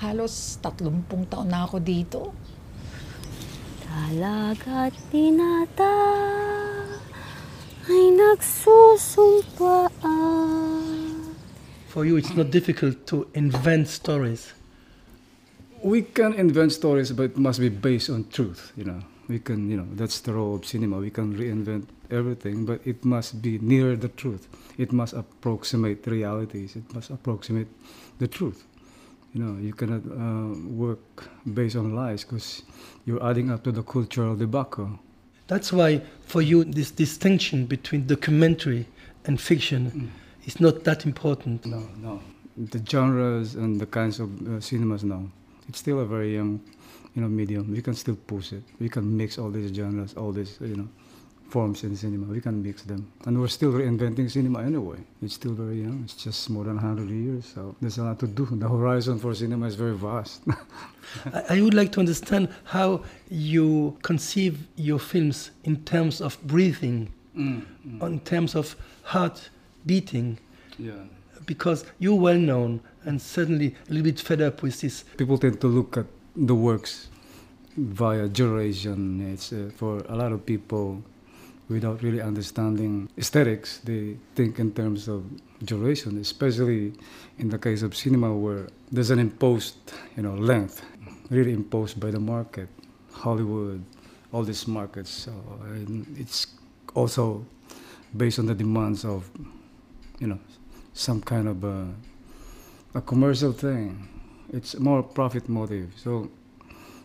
Halos 30 taon na ako dito. Talaga't tinata ay nagsusumpaan. For you, it's not difficult to invent stories. We can invent stories, but it must be based on truth. You know, we can, you know, that's the role of cinema. We can reinvent everything, but it must be near the truth. It must approximate realities. It must approximate the truth. You know, you cannot uh, work based on lies because you're adding up to the cultural debacle. That's why, for you, this distinction between documentary and fiction is not that important. No, no. The genres and the kinds of uh, cinemas now, it's still a very young, you know, medium. We can still push it. We can mix all these genres, all these, you know, forms in cinema. We can mix them, and we're still reinventing cinema anyway. It's still very young. It's just more than 100 years, so there's a lot to do. The horizon for cinema is very vast. I, would like to understand how you conceive your films in terms of breathing, in terms of heart beating, yeah. because you're well known and suddenly a little bit fed up with this. People tend to look at the works via duration. It's uh, for a lot of people without really understanding aesthetics. They think in terms of duration, especially in the case of cinema where there's an imposed, you know, length, really imposed by the market, Hollywood, all these markets. So it's also based on the demands of, you know, some kind of a, a commercial thing. It's more profit motive. So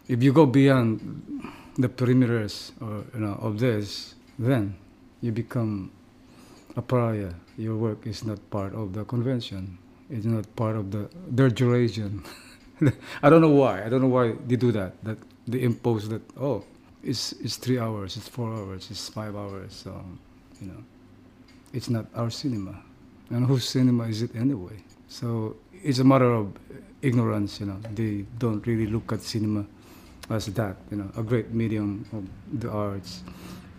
if you go beyond the perimeters or you know of this, then you become a pariah. Your work is not part of the convention. It's not part of the their duration. I don't know why. I don't know why they do that. That they impose that. Oh, it's it's three hours. It's four hours. It's five hours. So, you know, it's not our cinema. And whose cinema is it anyway? So it's a matter of ignorance. You know, they don't really look at cinema as that. You know, a great medium of the arts.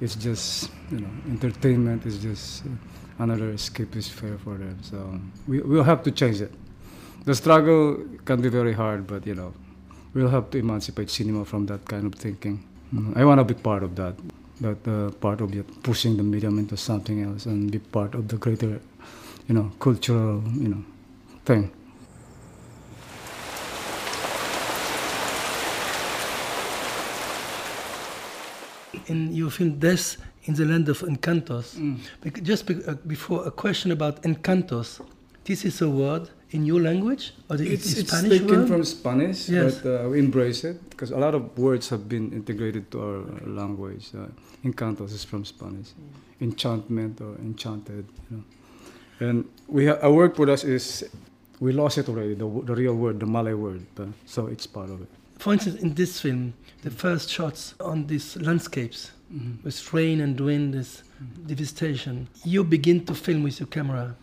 It's just you know entertainment is just uh, another escapist fair for them. So we we'll have to change it. The struggle can be very hard, but you know we'll have to emancipate cinema from that kind of thinking. Mm, I want to be part of that. That uh, part of it, pushing the medium into something else and be part of the greater, you know, cultural, you know, thing. In your film Death in the Land of Encantos. Bec- Just be- uh, before a question about Encantos. This is a word in your language or the It's, it's it's Spanish taken word? from Spanish, Yes. but uh, we embrace it because a lot of words have been integrated to our language. Uh, encantos is from Spanish, enchantment or enchanted. You know. And we ha- our word for us is we lost it already. The, w- the real word, the Malay word, but, so it's part of it. For instance, in this film, the first shots on these landscapes mm-hmm. with rain and wind, this devastation, you begin to film with your camera.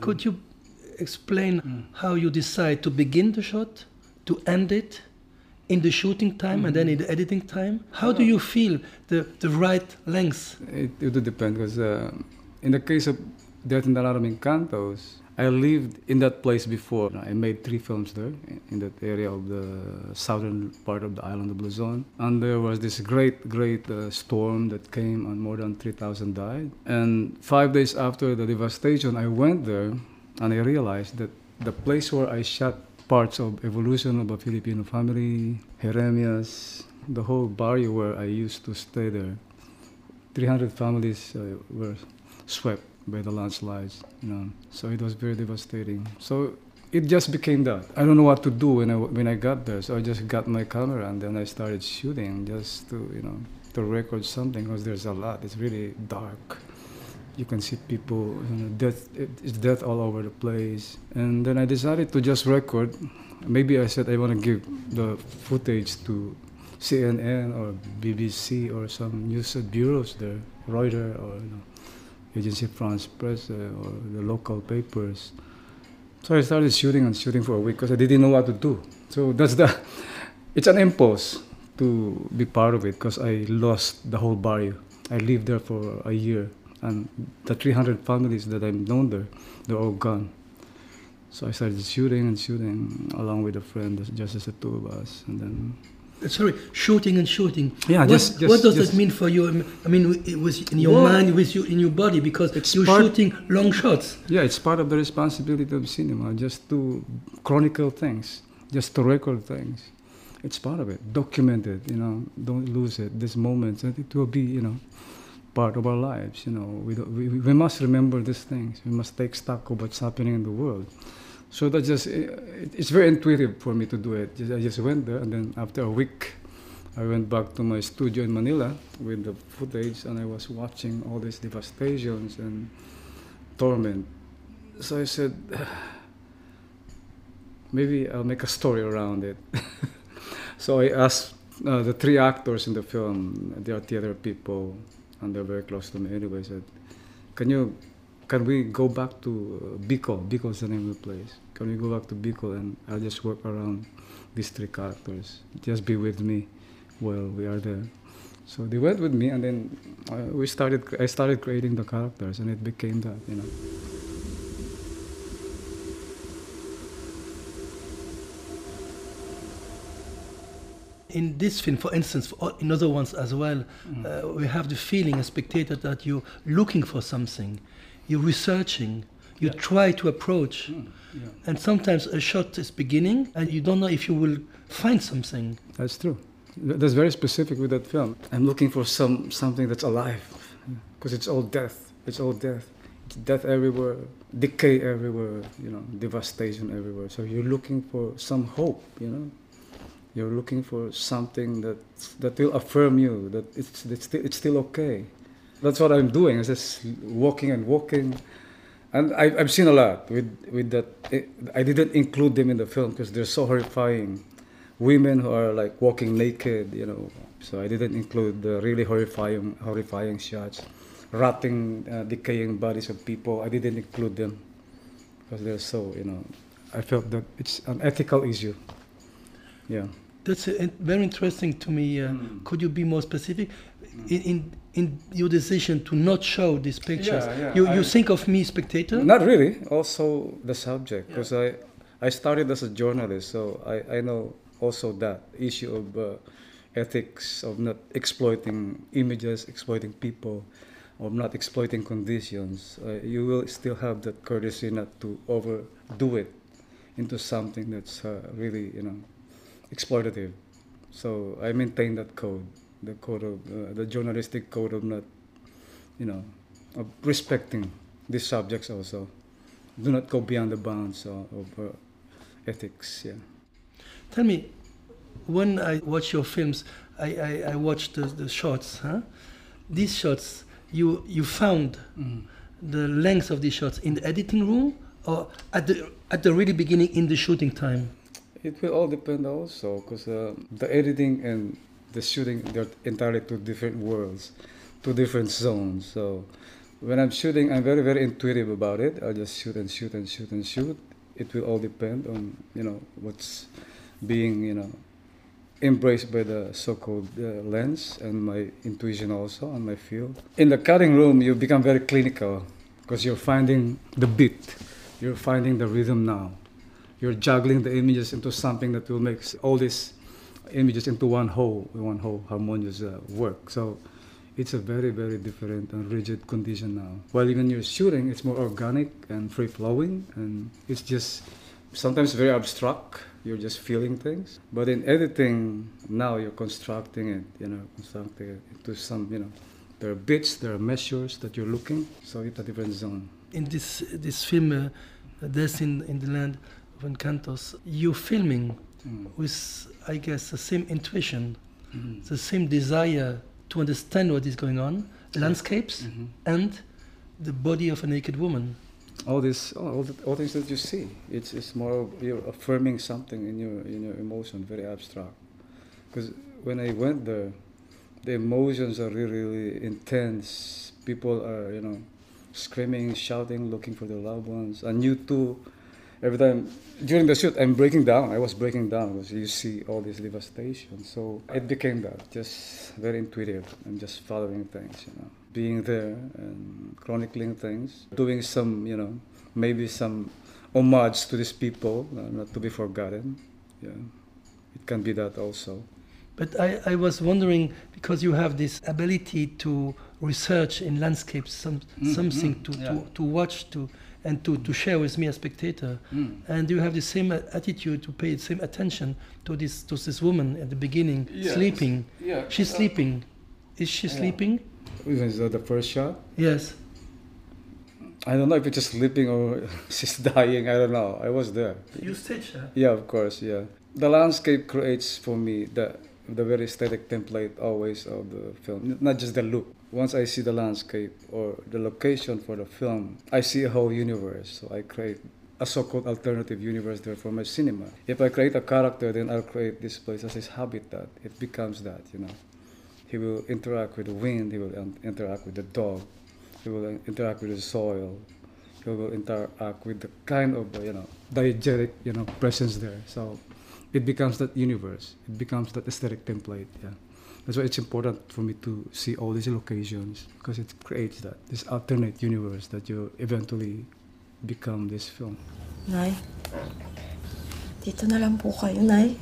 Could you explain mm. how you decide to begin the shot, to end it in the shooting time and then mm-hmm. in the editing time? How do you feel the, the right length? It, it would depend because uh, in the case of Death in Encantos, I lived in that place before. I made three films there in- in that area of the southern part of the island of Luzon. And there was this great, great uh, storm that came and more than 3,000 died. And five days after the devastation, I went there and I realized that the place where I shot parts of Evolution of a Filipino Family, Heremias, the whole barrio where I used to stay there, 300 families uh, were swept by the landslides, you know. So it was very devastating. So it just became that. I don't know what to do when I when I got there. So I just got my camera and then I started shooting just to you know to record something because there's a lot. It's really dark. You can see people, you know, death. It's death all over the place. And then I decided to just record. Maybe I said I want to give the footage to CNN or BBC or some news bureaus there, Reuters or you know, Agency France Press uh, or the local papers. So I started shooting and shooting for a week because I didn't know what to do. So that's the, it's an impulse to be part of it because I lost the whole barrio. I lived there for a year and the 300 families that I've known there, they're all gone. So I started shooting and shooting along with a friend, just as the two of us, and then Sorry, shooting and shooting. Yeah, what, just- just- what does just- that mean for you? I mean, it was in your Well, mind, with you in your body, because you're part- shooting long shots. Yeah, it's part of the responsibility of cinema, just to chronicle things, just to record things. It's part of it. Document it, you know. Don't lose it. These moments, and it will be, you know, part of our lives. You know, we, we we must remember these things. We must take stock of what's happening in the world. So that just it, it's very intuitive for me to do it. Just, I just went there, and then after a week, I went back to my studio in Manila with the footage, and I was watching all these devastations and torment. So I said, maybe I'll make a story around it. so I asked uh, the three actors in the film, they are theater people, and they're very close to me anyway. Said, can you, can we go back to uh, Bicol? Bicol is the name of the place. Can we go back to Bicol and I'll just work around these three characters. Just be with me while we are there. So they went with me, and then uh, we started. I started creating the characters, and it became that, you know. In this film, for instance, for, in other ones as well, Mm. uh, we have the feeling, as spectator, that you're looking for something, you're researching, you Yeah. try to approach, mm, Yeah. and sometimes a shot is beginning, and you don't know if you will find something. That's true. That's very specific with that film. I'm looking for some something that's alive, because it's all death. It's all death. It's death everywhere, decay everywhere, you know, devastation everywhere. So you're looking for some hope, you know. You're looking for something that that will affirm you that it's it's it's still okay. That's what I'm doing. I'm just walking and walking, and I, I've seen a lot with with that. I didn't include them in the film because they're so horrifying women who are like walking naked, you know. So I didn't include the really horrifying, horrifying shots, rotting, uh, decaying bodies of people. I didn't include them because they're so, you know. I felt that it's an ethical issue. Yeah. That's uh, very interesting to me. Uh, Mm. Could you be more specific in, in in your decision to not show these pictures? Yeah, yeah, you you I- think of me, spectator? Not really. Also the subject, because I, I started as a journalist, so I, I know also that issue of uh, ethics of not exploiting images, exploiting people, of not exploiting conditions. Uh, you will still have that courtesy not to overdo it into something that's uh, really, you know, exploitative. So I maintain that code, the code of uh, the journalistic code of not, you know, of respecting these subjects also. Do not go beyond the bounds of, of uh, ethics. Yeah. Tell me, when I watch your films, I, I, I watch the, the shots. Huh? These shots, you you found the length of these shots in the editing room or at the at the really beginning in the shooting time. It will all depend also, because uh, the editing and the shooting they're entirely two different worlds, two different zones. So when I'm shooting, I'm very very intuitive about it. I just shoot and shoot and shoot and shoot. It will all depend on you know what's being you know embraced by the so-called uh, lens and my intuition also and my feel. In the cutting room, you become very clinical because you're finding the beat, you're finding the rhythm now you're juggling the images into something that will make all these images into one whole, one whole harmonious uh, work. So it's a very, very different and rigid condition now. While even you're shooting, it's more organic and free flowing, and it's just sometimes very abstract. You're just feeling things. But in editing, now you're constructing it, you know, constructing it into some, you know, there are bits, there are measures that you're looking. So it's a different zone. In this this film, uh, Death in, in the Land of Encantos, you're filming Mm. with, I guess, the same intuition, Mhm. the same desire to understand what is going on, landscapes, Mhm. and the body of a naked woman. all this all, all, the, all things that you see it's, it's more of you're affirming something in your in your emotion very abstract because when i went there the emotions are really, really intense people are you know screaming shouting looking for their loved ones and you too every time during the shoot i'm breaking down i was breaking down because you see all this devastation so it became that just very intuitive and just following things you know being there and chronicling things doing some you know maybe some homage to these people, uh, not to be forgotten. Yeah, it can be that also. But I, I was wondering because you have this ability to research in landscapes, some, Mm, something to, yeah. to, to watch to and to, to share with me as spectator. Mm. And you have the same attitude to pay the same attention to this to this woman at the beginning Yes. sleeping. Yeah, She's uh, sleeping. Is she yeah. sleeping? Is that the first shot? Yes. I don't know if it's just sleeping or she's dying. I don't know. I was there. You stitch her. Yeah, of course. Yeah, the landscape creates for me the the very aesthetic template always of the film, not just the look. Once I see the landscape or the location for the film, I see a whole universe. So I create a so-called alternative universe there for my cinema. If I create a character, then I'll create this place as his habitat. It becomes that, you know. He will interact with the wind. He will interact with the dog. He will interact with the soil. He will interact with the kind of you know diegetic you know presence there. So it becomes that universe. It becomes that aesthetic template. Yeah, that's why it's important for me to see all these locations because it creates that this alternate universe that you eventually become this film. Nay, dito na lang po kayo, Nay.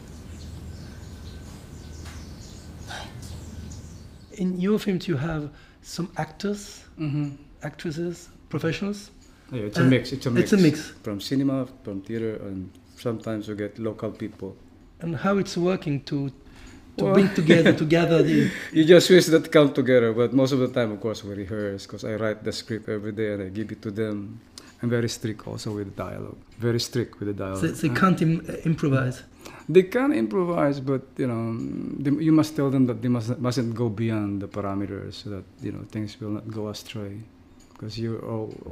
In your films, you have some actors, Mm-hmm. actresses, professionals. Yeah, it's a Uh, mix. It's a mix. it's a mix. from cinema, from theater, and sometimes you get local people. and how it's working to to Well- bring together together the You just wish that come together, but most of the time, of course, we rehearse because I write the script every day and I give it to them. I'm very strict also with the dialogue. Very strict with the dialogue. they, they can't Im- improvise They can improvise, but you know, they, you must tell them that they must mustn't go beyond the parameters, so that you know things will not go astray. Because you're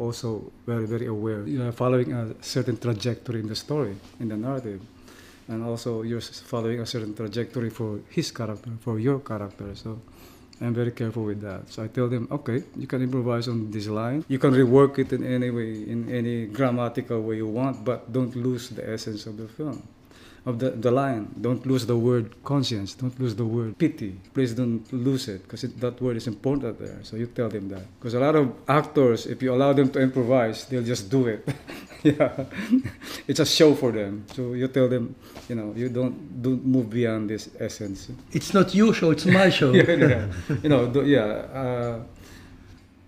also very very aware. You are following a certain trajectory in the story, in the narrative, and also you're following a certain trajectory for his character, for your character. So. I'm very careful with that. So I tell them, okay, you can improvise on this line. You can rework it in any way, in any grammatical way you want, but don't lose the essence of the film of the, the line. Don't lose the word conscience. Don't lose the word pity. Please don't lose it because that word is important there. So you tell them that. Because a lot of actors, if you allow them to improvise, they'll just do it. yeah, it's a show for them. So you tell them, you know, you don't don't move beyond this essence. it's not your show it's my show yeah, yeah. you know, do, yeah. Uh,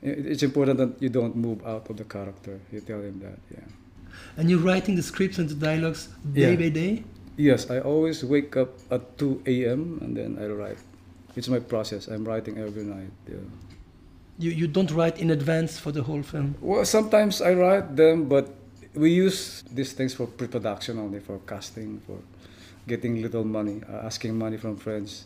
it's important that you don't move out of the character. You tell them that. Yeah. and you're writing the scripts and the dialogues day Yeah. by day Yes, I always wake up at 2 a.m. and then I write. It's my process. I'm writing every night. Yeah. you, you don't write in advance for the whole film Well, sometimes I write them, but we use these things for pre-production only, for casting, for getting little money, uh, asking money from friends.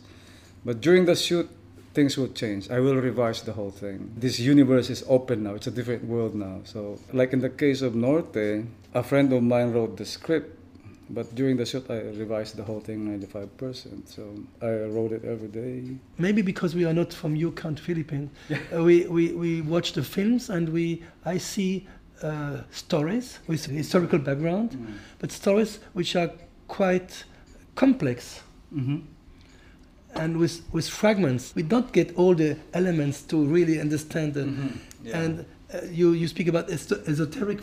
But during the shoot, things will change. I will revise the whole thing. This universe is open now. It's a different world now. So, like in the case of Norte, a friend of mine wrote the script, but during the shoot, I revised the whole thing 95%. So I wrote it every day. maybe because we are not from your country philippines uh, we, we, we watch the films and we i see uh, stories with historical background but stories which are quite complex Mm-hmm. and with, with fragments. We don't get all the elements to really understand them. Mm-hmm. And uh, you, you speak about esoteric.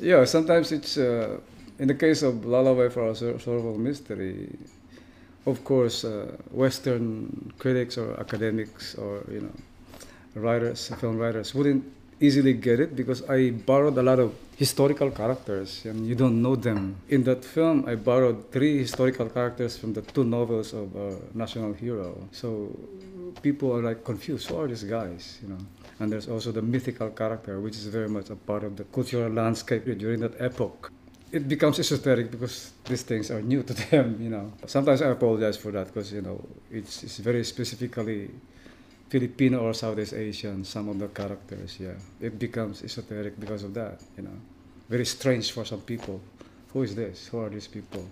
Yeah, sometimes it's uh, in the case of Lullaby for a Mystery. Of course, uh, Western critics or academics or you know writers, film writers wouldn't easily get it because I borrowed a lot of historical characters and you don't know them. In that film, I borrowed three historical characters from the two novels of our national hero. So people are like confused. Who are these guys? You know. And there's also the mythical character, which is very much a part of the cultural landscape during that epoch. It becomes esoteric because these things are new to them, you know. Sometimes I apologize for that because, you know, it's, it's very specifically Filipino or Southeast Asian, some of the characters, yeah. It becomes esoteric because of that, you know. Very strange for some people. Who is this? Who are these people?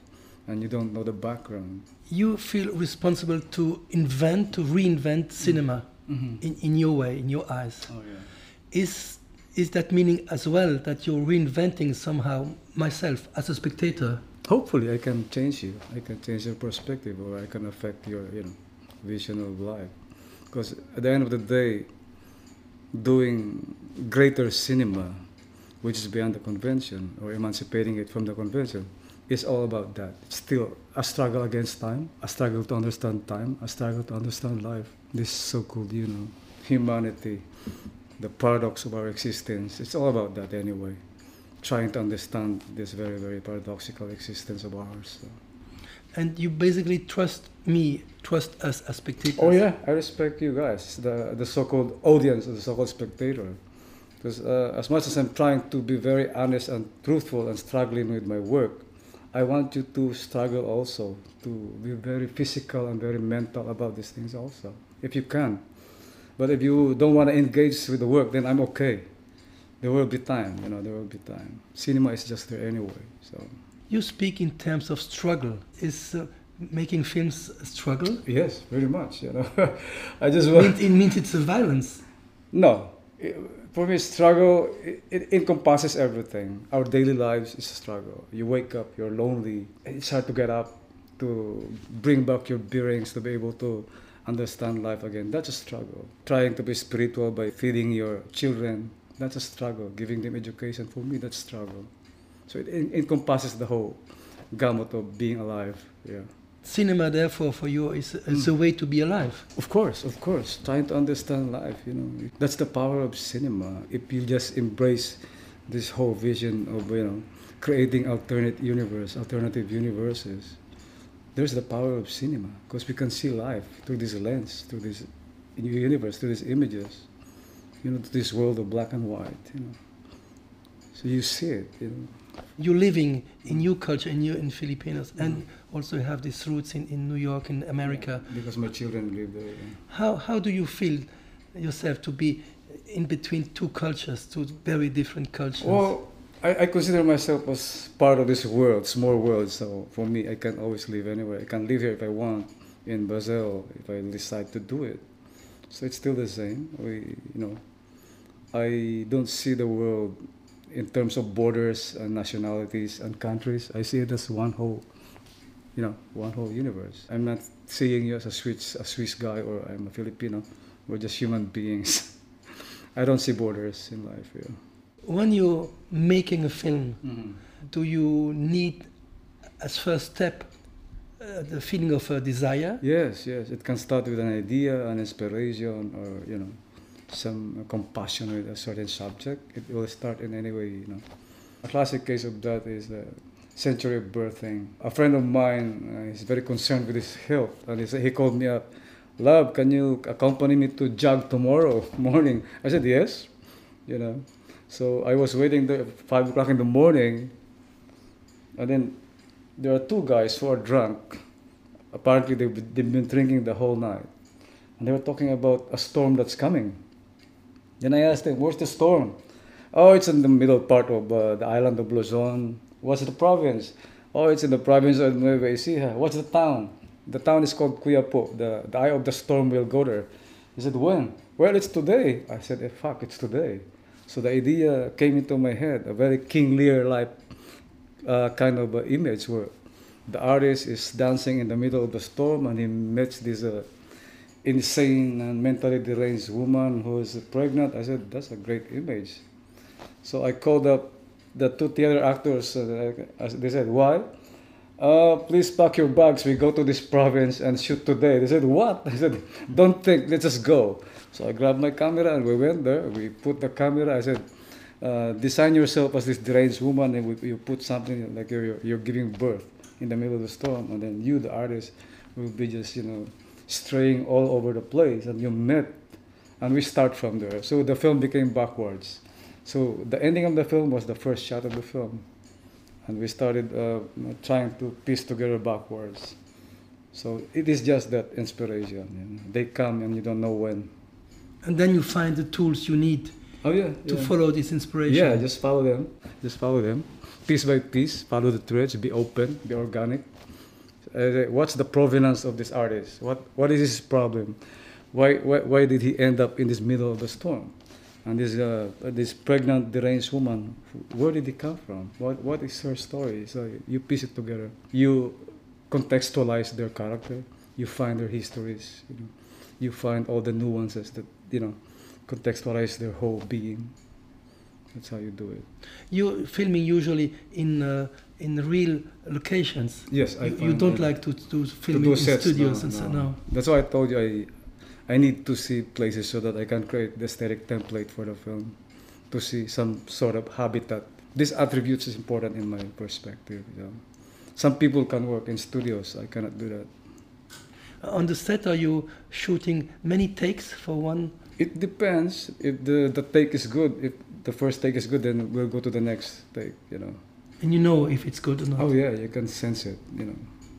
And you don't know the background. You feel responsible to invent, to reinvent cinema mm-hmm. in, in your way, in your eyes. Oh, yeah. Is, is that meaning as well that you're reinventing somehow myself as a spectator? Hopefully, I can change you. I can change your perspective, or I can affect your, you know, vision of life. Because at the end of the day, doing greater cinema which is beyond the convention or emancipating it from the convention. is all about that. It's still a struggle against time, a struggle to understand time, a struggle to understand life. This so-called, you know, humanity, the paradox of our existence. It's all about that anyway. Trying to understand this very, very paradoxical existence of ours. So. And you basically trust me, trust us as spectators. Oh yeah, I respect you guys, the the so-called audience, the so-called spectator. Because uh, as much as I'm trying to be very honest and truthful and struggling with my work, I want you to struggle also, to be very physical and very mental about these things also, if you can. But if you don't want to engage with the work, then I'm okay. There will be time, you know, there will be time. Cinema is just there anyway, so. You speak in terms of struggle. Is uh, making films a struggle? Yes, very much, you know. I just It want... means, it means it's a violence. No. It- For me, struggle, it, it encompasses everything. Our daily lives is a struggle. You wake up, you're lonely. It's hard to get up, to bring back your bearings, to be able to understand life again. That's a struggle. Trying to be spiritual by feeding your children, that's a struggle. Giving them education, for me, that's struggle. So it en- encompasses the whole gamut of being alive. Yeah. Cinema, therefore, for you is, is a mm. way to be alive. Of course, of course. Trying to understand life, you know. That's the power of cinema. If you just embrace this whole vision of, you know, creating alternate universe, alternative universes, there's the power of cinema because we can see life through this lens, through this universe, through these images, you know, to this world of black and white, you know. So you see it, you know. You're living in your culture, and you're in Filipinos, and also have these roots in, in New York in America. Because my children live there. yeah. How, how do you feel yourself to be in between two cultures, two very different cultures? Well, I, I consider myself as part of this world, small world. So for me, I can always live anywhere. I can live here if I want in Brazil if I decide to do it. So it's still the same. We, you know, I don't see the world in terms of borders and nationalities and countries. I see it as one whole, you know, one whole universe. I'm not seeing you as a Swiss, a Swiss guy or I'm a Filipino. We're just human beings. I don't see borders in life. Yeah. when you're making a film, do you need as first step uh, the feeling of a desire? Yes, yes. It can start with an idea, an inspiration, or you know, some compassion with a certain subject. It will start in any way. You know, a classic case of that is the century of birthing. A friend of mine uh, is very concerned with his health, and he said he called me up. Love, can you accompany me to jog tomorrow morning? I said yes. You know, so I was waiting there at five o'clock in the morning, and then there are two guys who are drunk. Apparently, they've, they've been drinking the whole night. And they were talking about a storm that's coming. Then I asked them, Where's the storm? Oh, it's in the middle part of uh, the island of Luzon. What's the province? Oh, it's in the province of Nueva Ecija. What's the town? The town is called Cuyapo. The, the eye of the storm will go there. He said, When? Well, it's today. I said, eh, Fuck, it's today. So the idea came into my head, a very King Lear like uh, kind of uh, image where the artist is dancing in the middle of the storm and he meets this uh, insane and mentally deranged woman who is pregnant. I said, that's a great image. So I called up the two theater actors. Uh, they said, why? Uh, please pack your bags. We go to this province and shoot today. They said, what? I said, don't think, let's just go. So I grabbed my camera and we went there. We put the camera. I said, uh, design yourself as this deranged woman and we, you put something like you're, you're giving birth in the middle of the storm. And then you, the artist, will be just, you know, straying all over the place. And you met. And we start from there. So the film became backwards. So the ending of the film was the first shot of the film and we started uh, trying to piece together backwards. So it is just that inspiration. You know. They come and you don't know when. And then you find the tools you need Oh yeah, to follow this inspiration. Yeah, just follow them. Just follow them, piece by piece. Follow the threads. Be open. Be organic. Uh, what's the provenance of this artist? What What is his problem? Why, why Why did he end up in this middle of the storm? And this uh, this pregnant deranged woman, where did he come from? What What is her story? So you piece it together. You contextualize their character. You find their histories. You know, you find all the nuances that you know contextualize their whole being That's how you do it. You're filming usually in uh, in real locations. Yes, I You, you don't like to do to filming do in sets, studios no, and so no. no. That's why I told you I I need to see places so that I can create the aesthetic template for the film, to see some sort of habitat. These attributes is important in my perspective. You know. Some people can work in studios. I cannot do that. On the set, are you shooting many takes for one? It depends. If the the take is good, if the first take is good, then we'll go to the next take. You know. And you know if it's good or not. Oh yeah, you can sense it. You know.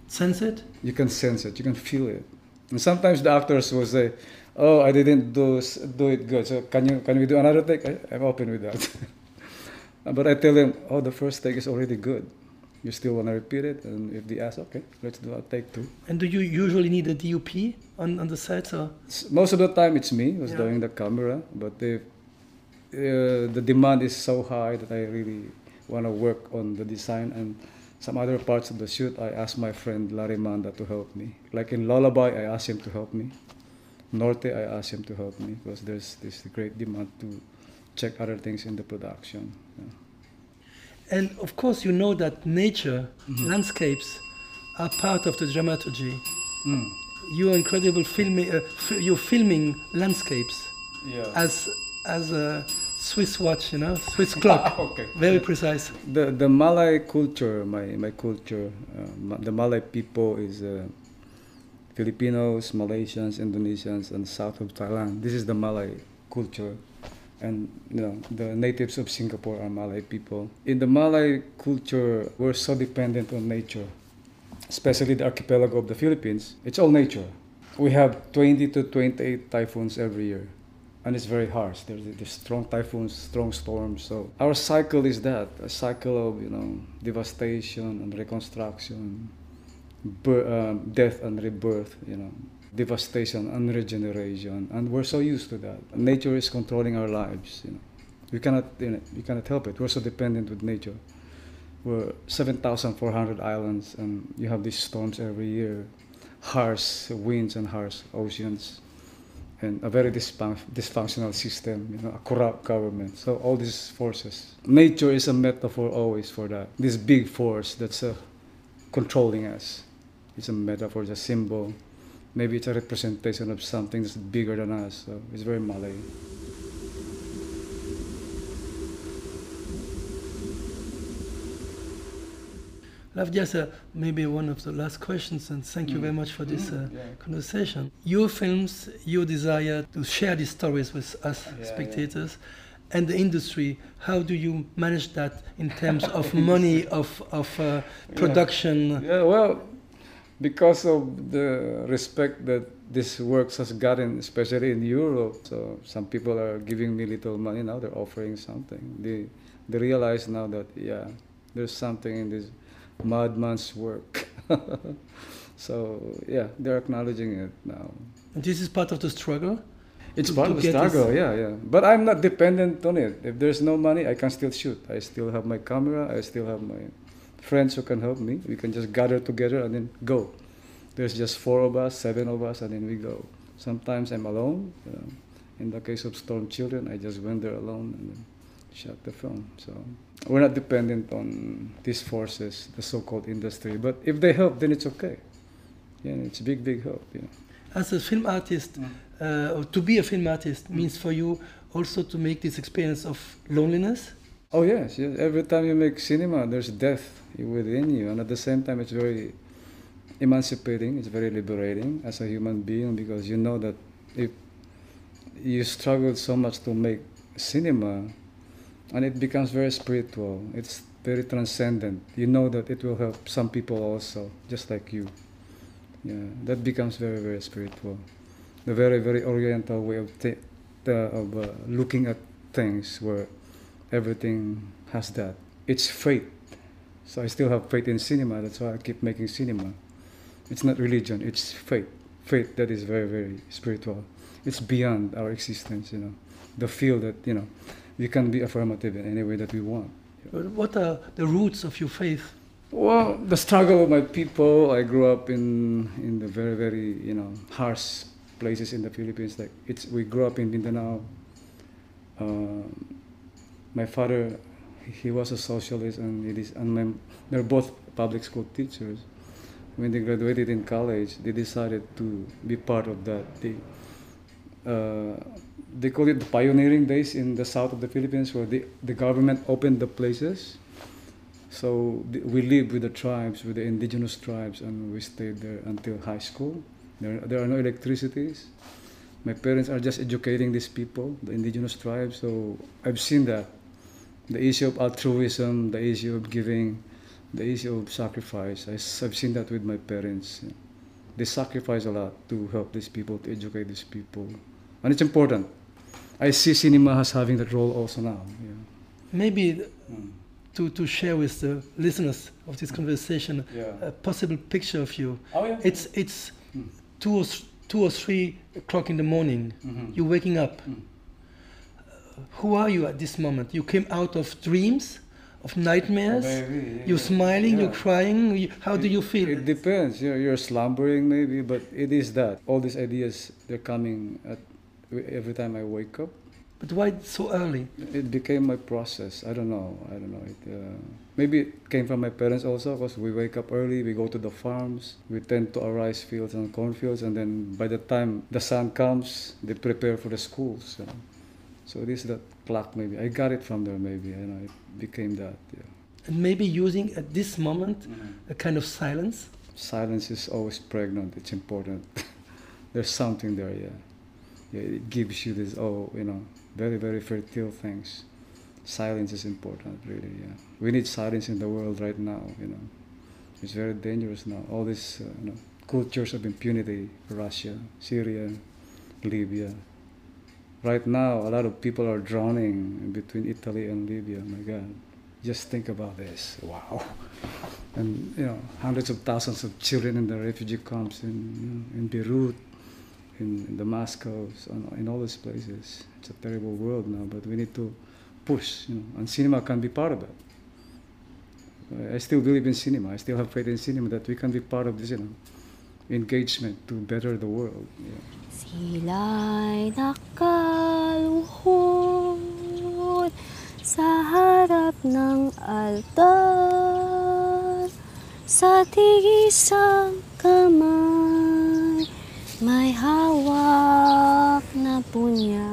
Sense it? you can sense it, you can feel it. And sometimes the actors will say, "Oh, I didn't do do it good. So can you can we do another take?" I, I'm open with that. but I tell them, "Oh, the first take is already good. You still want to repeat it?" And if they ask, "Okay, let's do a take two. And do you usually need a DOP on, on the set? Or? Most of the time, it's me who's Yeah. doing the camera. But if uh, the demand is so high that I really want to work on the design and some other parts of the shoot, I ask my friend Larry Manda to help me. Like in Lullaby, I asked him to help me. Norte, I asked him to help me because there's this great demand to check other things in the production. Yeah. And of course, you know that nature, landscapes, are part of the dramaturgy. You're incredible filming. Uh, f- you're filming landscapes Yeah. as as a Swiss watch, you know, Swiss clock. okay. Very precise. The the Malay culture, my my culture, uh, Ma- the Malay people is uh, Filipinos, Malaysians, Indonesians, and south of Thailand. This is the Malay culture, and you know the natives of Singapore are Malay people. In the Malay culture, we're so dependent on nature, especially the archipelago of the Philippines. It's all nature. We have 20 to 28 typhoons every year and it's very harsh. There's, there's strong typhoons, strong storms. So our cycle is that a cycle of you know devastation and reconstruction, um, death and rebirth. You know, devastation and regeneration, and we're so used to that. Nature is controlling our lives. You know, we cannot you know, we cannot help it. We're so dependent with nature. We're 7,400 islands, and you have these storms every year, harsh winds and harsh oceans and a very dysfunc- dysfunctional system, you know, a corrupt government. So all these forces. Nature is a metaphor always for that. This big force that's uh, controlling us. It's a metaphor, it's a symbol. Maybe it's a representation of something that's bigger than us. So it's very Malay. Lavdiasa, maybe one of the last questions, and thank you Mm. very much for this uh, yeah. conversation. Your films, your desire to share these stories with us Yeah, spectators, and the industry. How do you manage that in terms of money, of of uh, production? Yeah, well, because of the respect that this works has gotten, especially in Europe, so some people are giving me little money now. They're offering something. They they realize now that yeah, there's something in this madman's work. so yeah, they're acknowledging it now. And this is part of the struggle. It's To- part to of the get this- struggle, yeah, yeah. But I'm not dependent on it. If there's no money, I can still shoot. I still have my camera. I still have my friends who can help me. We can just gather together and then go. There's just four of us, seven of us, and then we go. Sometimes I'm alone. You know. In the case of Storm Children, I just went there alone and shot the film. So we're not dependent on these forces, the so-called industry. But if they help, then it's okay. Yeah, it's big, big help. You know. As a film artist, uh, or to be a film artist means for you also to make this experience of loneliness. Oh yes, yes. Every time you make cinema, there's death within you, and at the same time, it's very emancipating. It's very liberating as a human being because you know that if you struggled so much to make cinema, and it becomes very spiritual. It's very transcendent. You know that it will help some people also, just like you. Yeah, that becomes very very spiritual. The very very Oriental way of of uh, looking at things where everything has that. It's faith. So I still have faith in cinema. That's why I keep making cinema. It's not religion. It's faith. Faith that is very, very spiritual. It's beyond our existence. You know, the feel that you know we can be affirmative in any way that we want. What are the roots of your faith? Well, the struggle of my people. I grew up in in the very, very you know harsh places in the Philippines. Like it's we grew up in Mindanao. Um, My father, he was a socialist, and it is, and my, they're both public school teachers. When they graduated in college, they decided to be part of that. They, uh, they call it the pioneering days in the south of the Philippines, where the, the government opened the places. So we lived with the tribes, with the indigenous tribes, and we stayed there until high school. There, there are no electricities. My parents are just educating these people, the indigenous tribes. So I've seen that. The issue of altruism, the issue of giving, the issue of sacrifice. I, have seen that with my parents. They sacrifice a lot to help these people, to educate these people. And it's important. I see cinema as having that role also now. Yeah. Maybe to, to share with the listeners of this conversation Yeah. a possible picture of you. Oh, yeah. It's it's Mm. two or th- two or three o'clock in the morning. Mhm. You're waking up. Mm. Uh, who are you at this moment? You came out of dreams, of nightmares. Maybe, yeah, You're yeah. smiling. You're crying. You, how do you feel? It depends. You're, you're slumbering maybe, but it is that. All these ideas, they're coming at, every time I wake up. but why so early? It became my process. I don't know. I don't know. It, uh, maybe it came from my parents also because we wake up early, we go to the farms, we tend to our rice fields and cornfields, and then by the time the sun comes, they prepare for the schools. You know? So it is that clock maybe. I got it from there maybe. You know, it became that. Yeah. And maybe using at this moment a kind of silence. silence is always pregnant. It's important. There's something there, yeah. It gives you this, oh, you know, very, very fertile things. Silence is important, really, yeah. We need silence in the world right now, you know. It's very dangerous now. All these, uh, you know, cultures of impunity, Russia, Syria, Libya. Right now, a lot of people are drowning between Italy and Libya. My God, just think about this. Wow and you know hundreds of thousands of children in the refugee camps in in Beirut, in, in Damascus, in all these places. It's a terrible world now, but we need to push. You know, and cinema can be part of it. I still believe in cinema. I still have faith in cinema that we can be part of this, you know, engagement to better the world. Yeah. Sa harap ng altar Sa tigisang kamay may hawak na punya